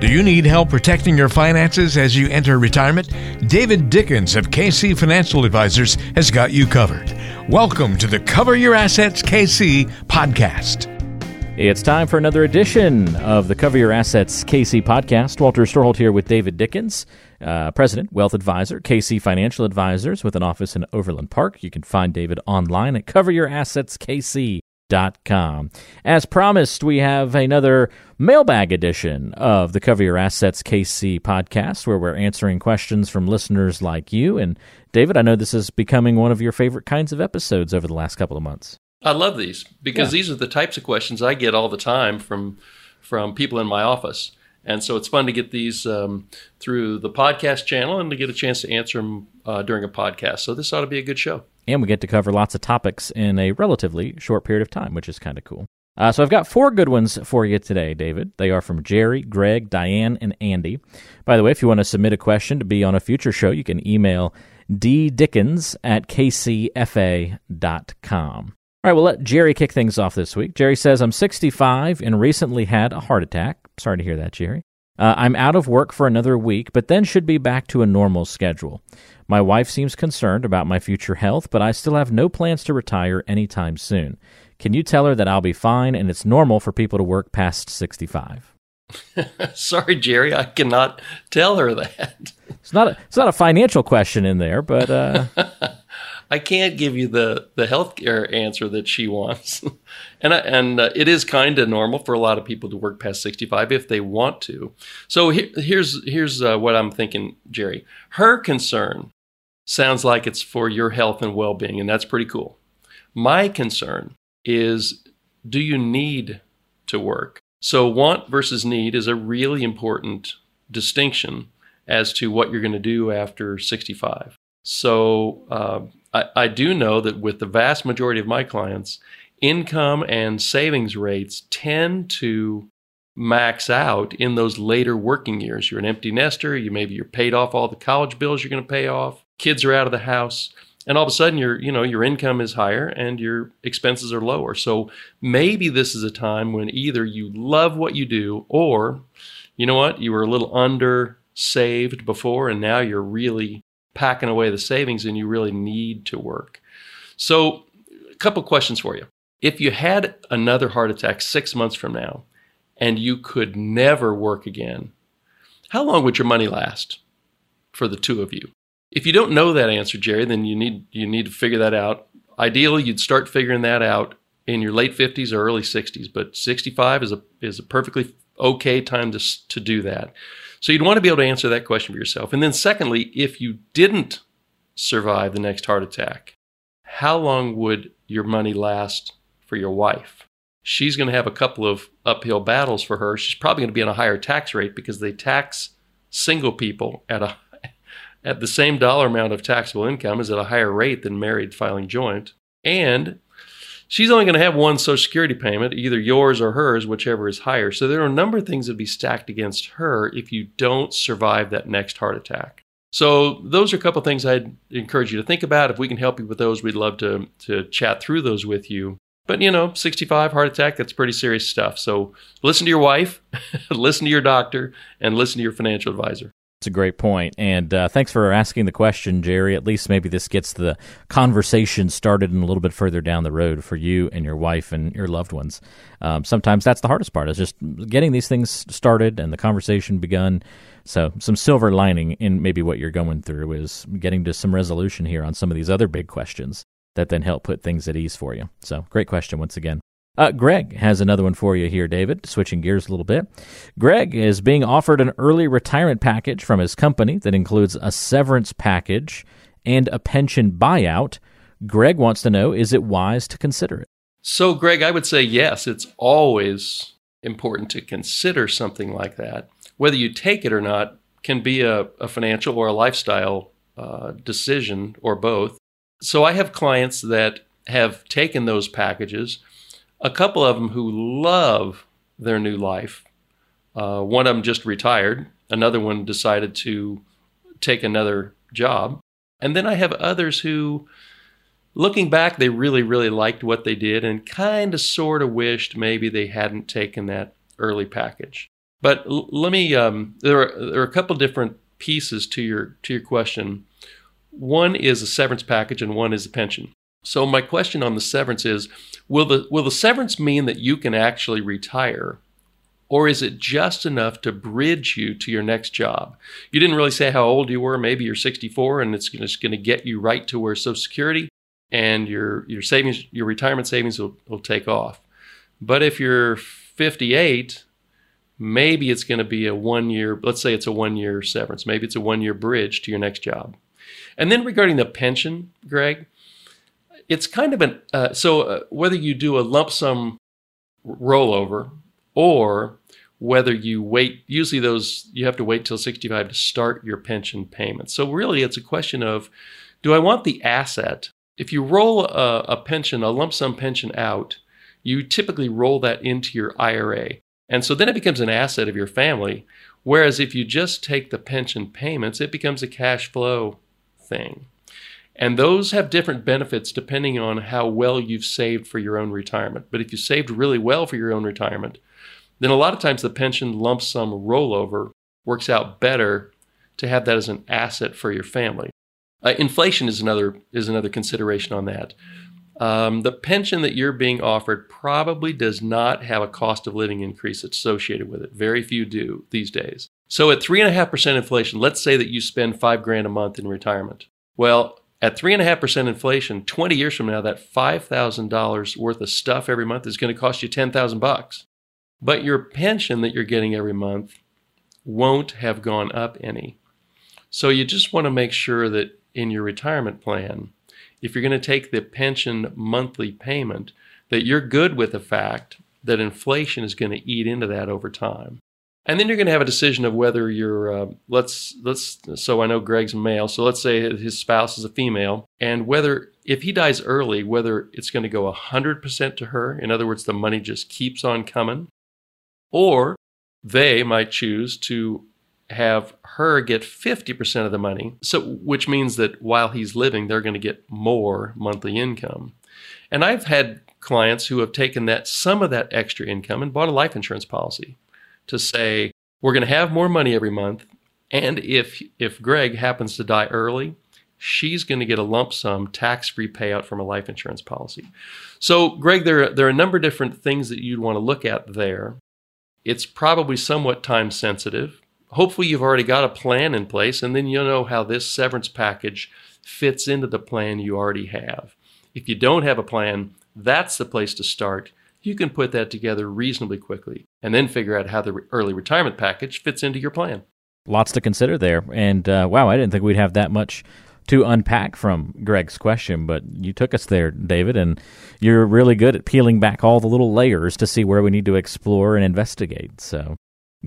Do you need help protecting your finances as you enter retirement? David Dickens of KC Financial Advisors has got you covered. Welcome to the Cover Your Assets KC podcast. It's time for another edition of the Cover Your Assets KC podcast. Walter Storholt here with David Dickens, uh, President, Wealth Advisor, KC Financial Advisors, with an office in Overland Park. You can find David online at coveryourassetskc.com. As promised, we have another mailbag edition of the Cover Your Assets KC podcast where we're answering questions from listeners like you. And David, I know this is becoming one of your favorite kinds of episodes over the last couple of months. I love these because yeah. these are the types of questions I get all the time from from people in my office, and so it's fun to get these um, through the podcast channel and to get a chance to answer them uh, during a podcast. So this ought to be a good show. And we get to cover lots of topics in a relatively short period of time, which is kind of cool. Uh, so I've got four good ones for you today, David. They are from Jerry, Greg, Diane, and Andy. By the way, if you want to submit a question to be on a future show, you can email ddickens at kcfa.com. All right, we'll let Jerry kick things off this week. Jerry says, I'm 65 and recently had a heart attack. Sorry to hear that, Jerry. Uh, I'm out of work for another week, but then should be back to a normal schedule. My wife seems concerned about my future health, but I still have no plans to retire anytime soon. Can you tell her that I'll be fine and it's normal for people to work past 65? Sorry, Jerry, I cannot tell her that. It's not a, it's not a financial question in there, but uh... I can't give you the the healthcare answer that she wants, and I, and uh, it is kind of normal for a lot of people to work past sixty five if they want to. So he, here's here's uh, what I'm thinking, Jerry. Her concern sounds like it's for your health and well being, and that's pretty cool. My concern is, do you need to work? So want versus need is a really important distinction as to what you're going to do after 65. So uh, I, I do know that with the vast majority of my clients, income and savings rates tend to max out in those later working years. You're an empty nester, you maybe you're paid off all the college bills you're going to pay off, kids are out of the house, and all of a sudden your you know your income is higher and your expenses are lower. So maybe this is a time when either you love what you do or you know what, you were a little under saved before and now you're really packing away the savings and you really need to work. So, a couple questions for you. If you had another heart attack six months from now and you could never work again, how long would your money last for the two of you? If you don't know that answer, Jerry, then you need you need to figure that out. Ideally, you'd start figuring that out in your late 50s or early 60s, but 65 is a is a perfectly okay time to to do that. So you'd want to be able to answer that question for yourself. And then, secondly, if you didn't survive the next heart attack, how long would your money last for your wife? She's going to have a couple of uphill battles for her. She's probably going to be on a higher tax rate because they tax single people at a at the same dollar amount of taxable income is at a higher rate than married filing joint. And she's only going to have one Social Security payment, either yours or hers, whichever is higher. So there are a number of things that would be stacked against her if you don't survive that next heart attack. So those are a couple of things I'd encourage you to think about. If we can help you with those, we'd love to to chat through those with you. But you know, 65 heart attack, that's pretty serious stuff. So listen to your wife, listen to your doctor, and listen to your financial advisor. It's a great point, and uh, thanks for asking the question, Jerry. At least maybe this gets the conversation started and a little bit further down the road for you and your wife and your loved ones. Um, sometimes that's the hardest part is just getting these things started and the conversation begun. So, some silver lining in maybe what you're going through is getting to some resolution here on some of these other big questions that then help put things at ease for you. So, great question once again. Uh, Greg has another one for you here, David. Switching gears a little bit. Greg is being offered an early retirement package from his company that includes a severance package and a pension buyout. Greg wants to know is it wise to consider it? So, Greg, I would say yes. It's always important to consider something like that. Whether you take it or not can be a, a financial or a lifestyle uh, decision or both. So, I have clients that have taken those packages a couple of them who love their new life. Uh, one of them just retired, another one decided to take another job. And then I have others who, looking back, they really, really liked what they did and kind of sort of wished maybe they hadn't taken that early package. But l- let me. Um, there are there are a couple different pieces to your to your question. One is a severance package, and one is a pension. So my question on the severance is: Will the will the severance mean that you can actually retire, or is it just enough to bridge you to your next job? You didn't really say how old you were. Maybe you're 64, and it's just going to get you right to where Social Security and your your savings, your retirement savings will, will take off. But if you're 58 maybe it's going to be a one year, let's say it's a one year severance. Maybe it's a one year bridge to your next job. And then regarding the pension, Greg, it's kind of an, uh, so uh, whether you do a lump sum rollover or whether you wait, usually those, you have to wait till 65 to start your pension payment. So really it's a question of, do I want the asset? If you roll a, a pension, a lump sum pension out, you typically roll that into your IRA. And so then it becomes an asset of your family. Whereas if you just take the pension payments, it becomes a cash flow thing. And those have different benefits depending on how well you've saved for your own retirement. But if you saved really well for your own retirement, then a lot of times the pension lump sum rollover works out better to have that as an asset for your family. Uh, inflation is another is another consideration on that. Um, the pension that you're being offered probably does not have a cost of living increase associated with it. Very few do these days. So at 3.5% inflation, let's say that you spend five grand a month in retirement. Well, at 3.5% inflation, 20 years from now, that $5,000 worth of stuff every month is going to cost you 10,000 bucks. But your pension that you're getting every month won't have gone up any. So you just want to make sure that in your retirement plan, if you're going to take the pension monthly payment, that you're good with the fact that inflation is going to eat into that over time. And then you're going to have a decision of whether you're uh, let's let's so I know Greg's male, so let's say his spouse is a female, and whether if he dies early, whether it's going to go 100% to her, in other words, the money just keeps on coming, or they might choose to have her get 50% of the money. So which means that while he's living they're going to get more monthly income. And I've had clients who have taken that some of that extra income and bought a life insurance policy to say we're going to have more money every month and if if Greg happens to die early, she's going to get a lump sum tax-free payout from a life insurance policy. So, Greg, there, there are a number of different things that you'd want to look at there. It's probably somewhat time sensitive hopefully you've already got a plan in place and then you'll know how this severance package fits into the plan you already have. If you don't have a plan, that's the place to start. You can put that together reasonably quickly and then figure out how the early retirement package fits into your plan. Lots to consider there. And uh, wow, I didn't think we'd have that much to unpack from Greg's question, but you took us there, David, and you're really good at peeling back all the little layers to see where we need to explore and investigate. So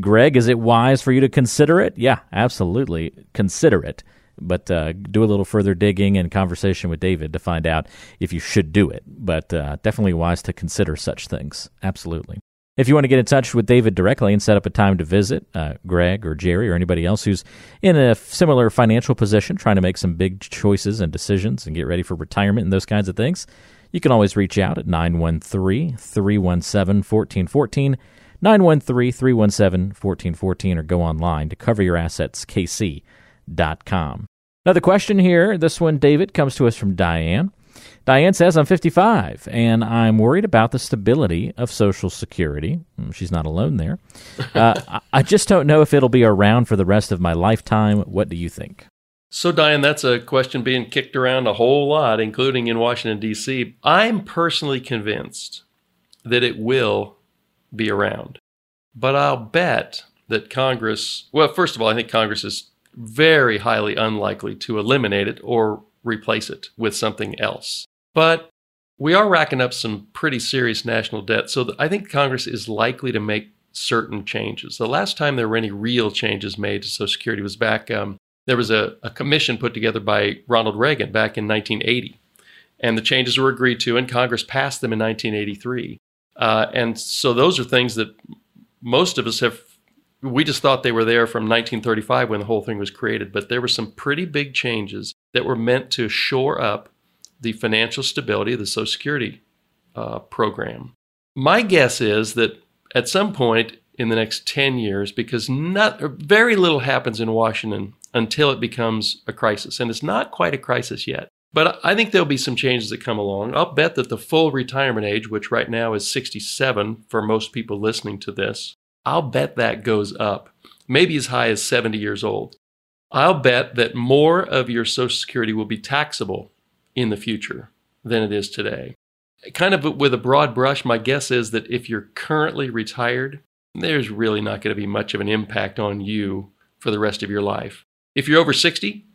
Greg, is it wise for you to consider it? Yeah, absolutely. Consider it. But uh, do a little further digging and conversation with David to find out if you should do it. But uh, definitely wise to consider such things. Absolutely. If you want to get in touch with David directly and set up a time to visit uh, Greg or Jerry or anybody else who's in a similar financial position, trying to make some big choices and decisions and get ready for retirement and those kinds of things, you can always reach out at 913 317 1414. 913 317 1414 or go online to coveryourassets.kc.com. Another question here. This one, David, comes to us from Diane. Diane says, I'm 55 and I'm worried about the stability of Social Security. Hmm, she's not alone there. Uh, I just don't know if it'll be around for the rest of my lifetime. What do you think? So, Diane, that's a question being kicked around a whole lot, including in Washington, D.C. I'm personally convinced that it will be around. But I'll bet that Congress, well, first of all, I think Congress is very highly unlikely to eliminate it or replace it with something else. But we are racking up some pretty serious national debt. So I think Congress is likely to make certain changes. The last time there were any real changes made to Social Security was back, um, there was a, a commission put together by Ronald Reagan back in 1980. And the changes were agreed to, and Congress passed them in 1983. Uh, and so those are things that most of us have. We just thought they were there from 1935 when the whole thing was created, but there were some pretty big changes that were meant to shore up the financial stability of the Social Security uh, program. My guess is that at some point in the next 10 years because not, very little happens in Washington until it becomes a crisis. And it's not quite a crisis yet. But I think there'll be some changes that come along. I'll bet that the full retirement age, which right now is 67 for most people listening to this, I'll bet that goes up, maybe as high as 70 years old. I'll bet that more of your Social Security will be taxable in the future than it is today. Kind of with a broad brush, my guess is that if you're currently retired, there's really not going to be much of an impact on you for the rest of your life. If you're over 60,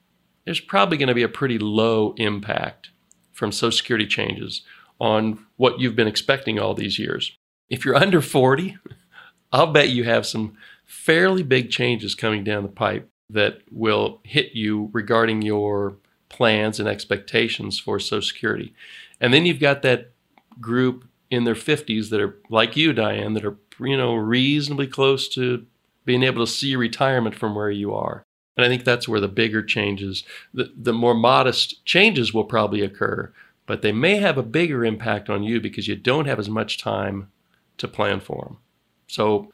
there's probably going to be a pretty low impact from Social Security changes on what you've been expecting all these years. If you're under 40, I'll bet you have some fairly big changes coming down the pipe that will hit you regarding your plans and expectations for Social Security. And then you've got that group in their 50s that are like you, Diane, that are you know reasonably close to being able to see retirement from where you are. And I think that's where the bigger changes, the, the more modest changes will probably occur, but they may have a bigger impact on you because you don't have as much time to plan for them. So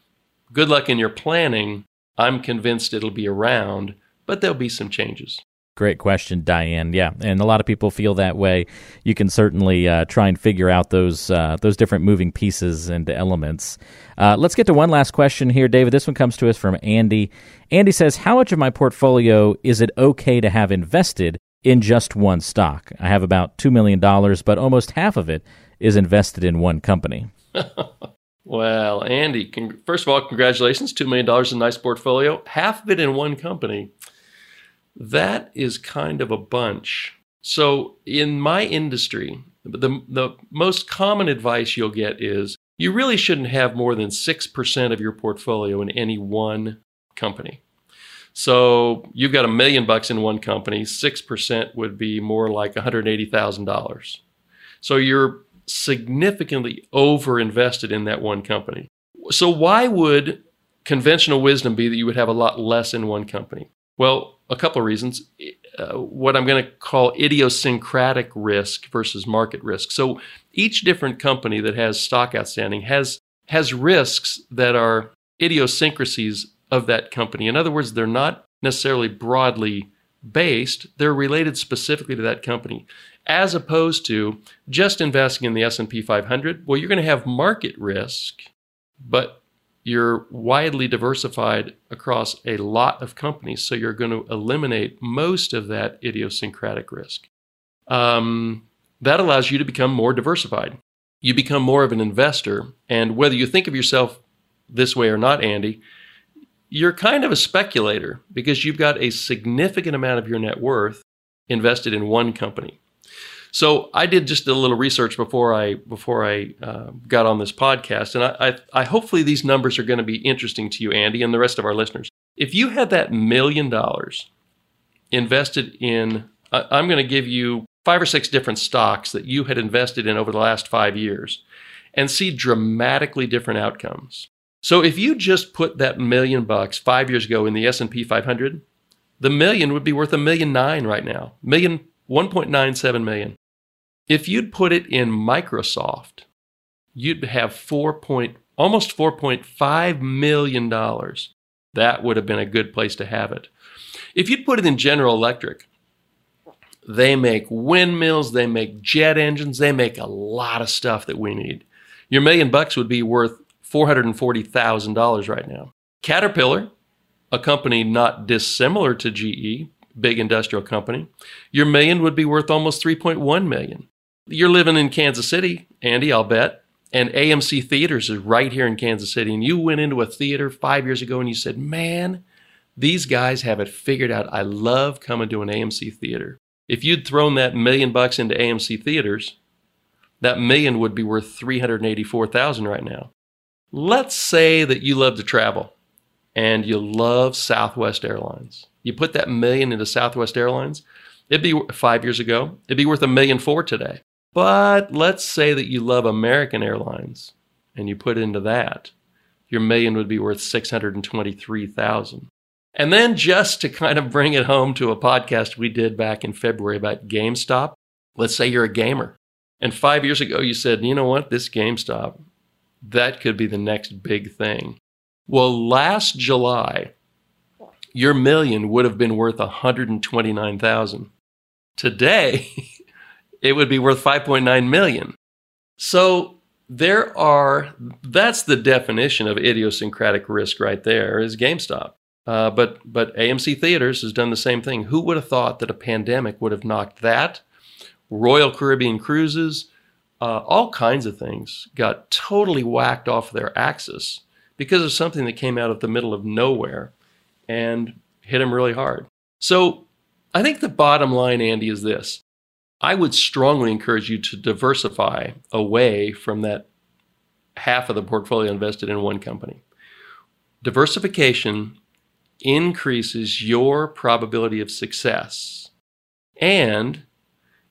good luck in your planning. I'm convinced it'll be around, but there'll be some changes. Great question, Diane. Yeah, and a lot of people feel that way. You can certainly uh, try and figure out those uh, those different moving pieces and elements. Uh, let's get to one last question here, David. This one comes to us from Andy. Andy says, "How much of my portfolio is it okay to have invested in just one stock? I have about two million dollars, but almost half of it is invested in one company." well, Andy, con- first of all, congratulations! Two million dollars in a nice portfolio. Half of it in one company. That is kind of a bunch. So, in my industry, the, the most common advice you'll get is you really shouldn't have more than 6% of your portfolio in any one company. So, you've got a million bucks in one company, 6% would be more like $180,000. So, you're significantly over invested in that one company. So, why would conventional wisdom be that you would have a lot less in one company? Well, a couple of reasons. Uh, what I'm going to call idiosyncratic risk versus market risk. So each different company that has stock outstanding has has risks that are idiosyncrasies of that company. In other words, they're not necessarily broadly based, they're related specifically to that company. As opposed to just investing in the S&P 500, well you're going to have market risk, but you're widely diversified across a lot of companies, so you're going to eliminate most of that idiosyncratic risk. Um, that allows you to become more diversified. You become more of an investor, and whether you think of yourself this way or not, Andy, you're kind of a speculator because you've got a significant amount of your net worth invested in one company. So I did just a little research before I before I uh, got on this podcast, and I, I, I hopefully these numbers are going to be interesting to you, Andy, and the rest of our listeners. If you had that million dollars invested in, I, I'm going to give you five or six different stocks that you had invested in over the last five years, and see dramatically different outcomes. So if you just put that million bucks five years ago in the S&P 500, the million would be worth a million nine right now. Million 1.97 million. If you'd put it in Microsoft, you'd have 4 point, almost 4.5 million dollars. That would have been a good place to have it. If you'd put it in General Electric, they make windmills, they make jet engines, they make a lot of stuff that we need. Your million bucks would be worth $440,000 right now. Caterpillar, a company not dissimilar to GE, big industrial company, your million would be worth almost 3.1 million. You're living in Kansas City, Andy, I'll bet, and AMC Theaters is right here in Kansas City. And you went into a theater five years ago and you said, Man, these guys have it figured out. I love coming to an AMC theater. If you'd thrown that million bucks into AMC Theaters, that million would be worth 384,000 right now. Let's say that you love to travel and you love Southwest Airlines. You put that million into Southwest Airlines, it'd be five years ago, it'd be worth a million four today. But let's say that you love American Airlines and you put into that, your million would be worth 623,000. And then just to kind of bring it home to a podcast we did back in February about GameStop, let's say you're a gamer. And 5 years ago you said, "You know what? This GameStop, that could be the next big thing." Well, last July, your million would have been worth 129,000. Today, it would be worth 5.9 million. So there are that's the definition of idiosyncratic risk right there is GameStop. Uh, but but AMC Theaters has done the same thing. Who would have thought that a pandemic would have knocked that? Royal Caribbean Cruises, uh, all kinds of things got totally whacked off their axis because of something that came out of the middle of nowhere and hit him really hard. So I think the bottom line, Andy, is this. I would strongly encourage you to diversify away from that half of the portfolio invested in one company. Diversification increases your probability of success and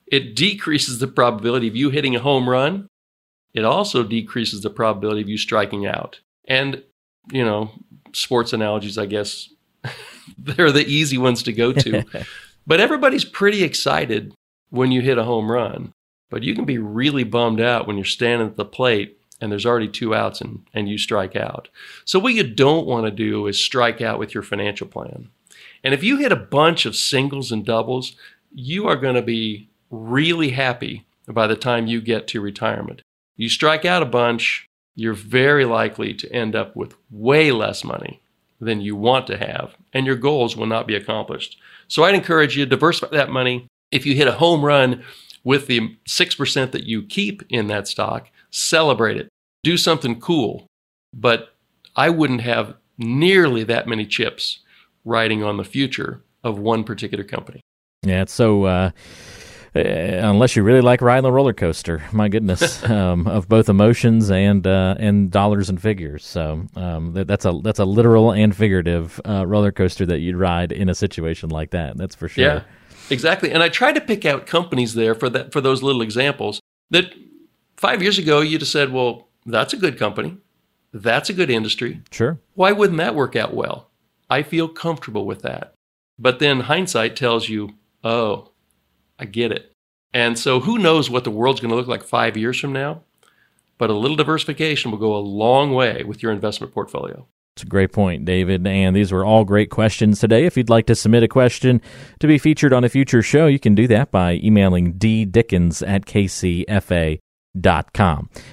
it decreases the probability of you hitting a home run. It also decreases the probability of you striking out. And, you know, sports analogies, I guess, they're the easy ones to go to. but everybody's pretty excited when you hit a home run. But you can be really bummed out when you're standing at the plate and there's already two outs and, and you strike out. So, what you don't want to do is strike out with your financial plan. And if you hit a bunch of singles and doubles, you are going to be really happy by the time you get to retirement. You strike out a bunch, you're very likely to end up with way less money than you want to have, and your goals will not be accomplished. So I'd encourage you to diversify that money. If you hit a home run with the 6% that you keep in that stock, celebrate it. Do something cool. But I wouldn't have nearly that many chips riding on the future of one particular company. Yeah, it's so. Uh uh, unless you really like riding the roller coaster. My goodness, um, of both emotions and uh, and dollars and figures. So um, that, that's a that's a literal and figurative uh, roller coaster that you'd ride in a situation like that. That's for sure. Yeah, exactly. And I try to pick out companies there for that for those little examples that five years ago you'd have said, well, that's a good company, that's a good industry. Sure. Why wouldn't that work out well? I feel comfortable with that. But then hindsight tells you, oh, I get it. And so who knows what the world's going to look like five years from now? But a little diversification will go a long way with your investment portfolio. It's a great point, David. And these were all great questions today. If you'd like to submit a question to be featured on a future show, you can do that by emailing ddickens at kcfa.com.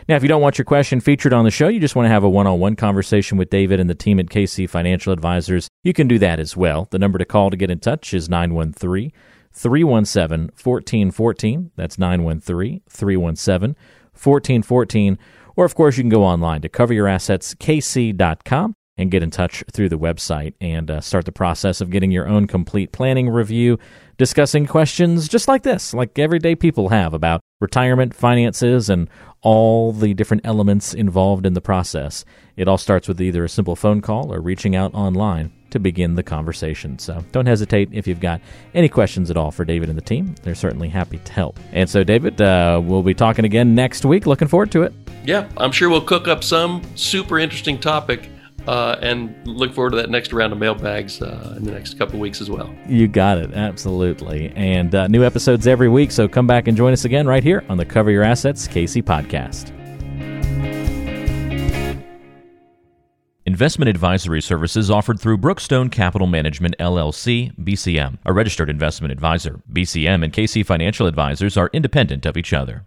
Now, if you don't want your question featured on the show, you just want to have a one on one conversation with David and the team at KC Financial Advisors, you can do that as well. The number to call to get in touch is 913 317 1414. That's 913 317 1414. Or, of course, you can go online to coveryourassets.kc.com and get in touch through the website and uh, start the process of getting your own complete planning review, discussing questions just like this, like everyday people have about retirement, finances, and all the different elements involved in the process. It all starts with either a simple phone call or reaching out online to begin the conversation. So don't hesitate if you've got any questions at all for David and the team. They're certainly happy to help. And so, David, uh, we'll be talking again next week. Looking forward to it. Yeah, I'm sure we'll cook up some super interesting topic. Uh, and look forward to that next round of mailbags uh, in the next couple of weeks as well. You got it, absolutely. And uh, new episodes every week, so come back and join us again right here on the Cover Your Assets KC podcast. Investment advisory services offered through Brookstone Capital Management LLC, BCM, a registered investment advisor. BCM and KC Financial Advisors are independent of each other.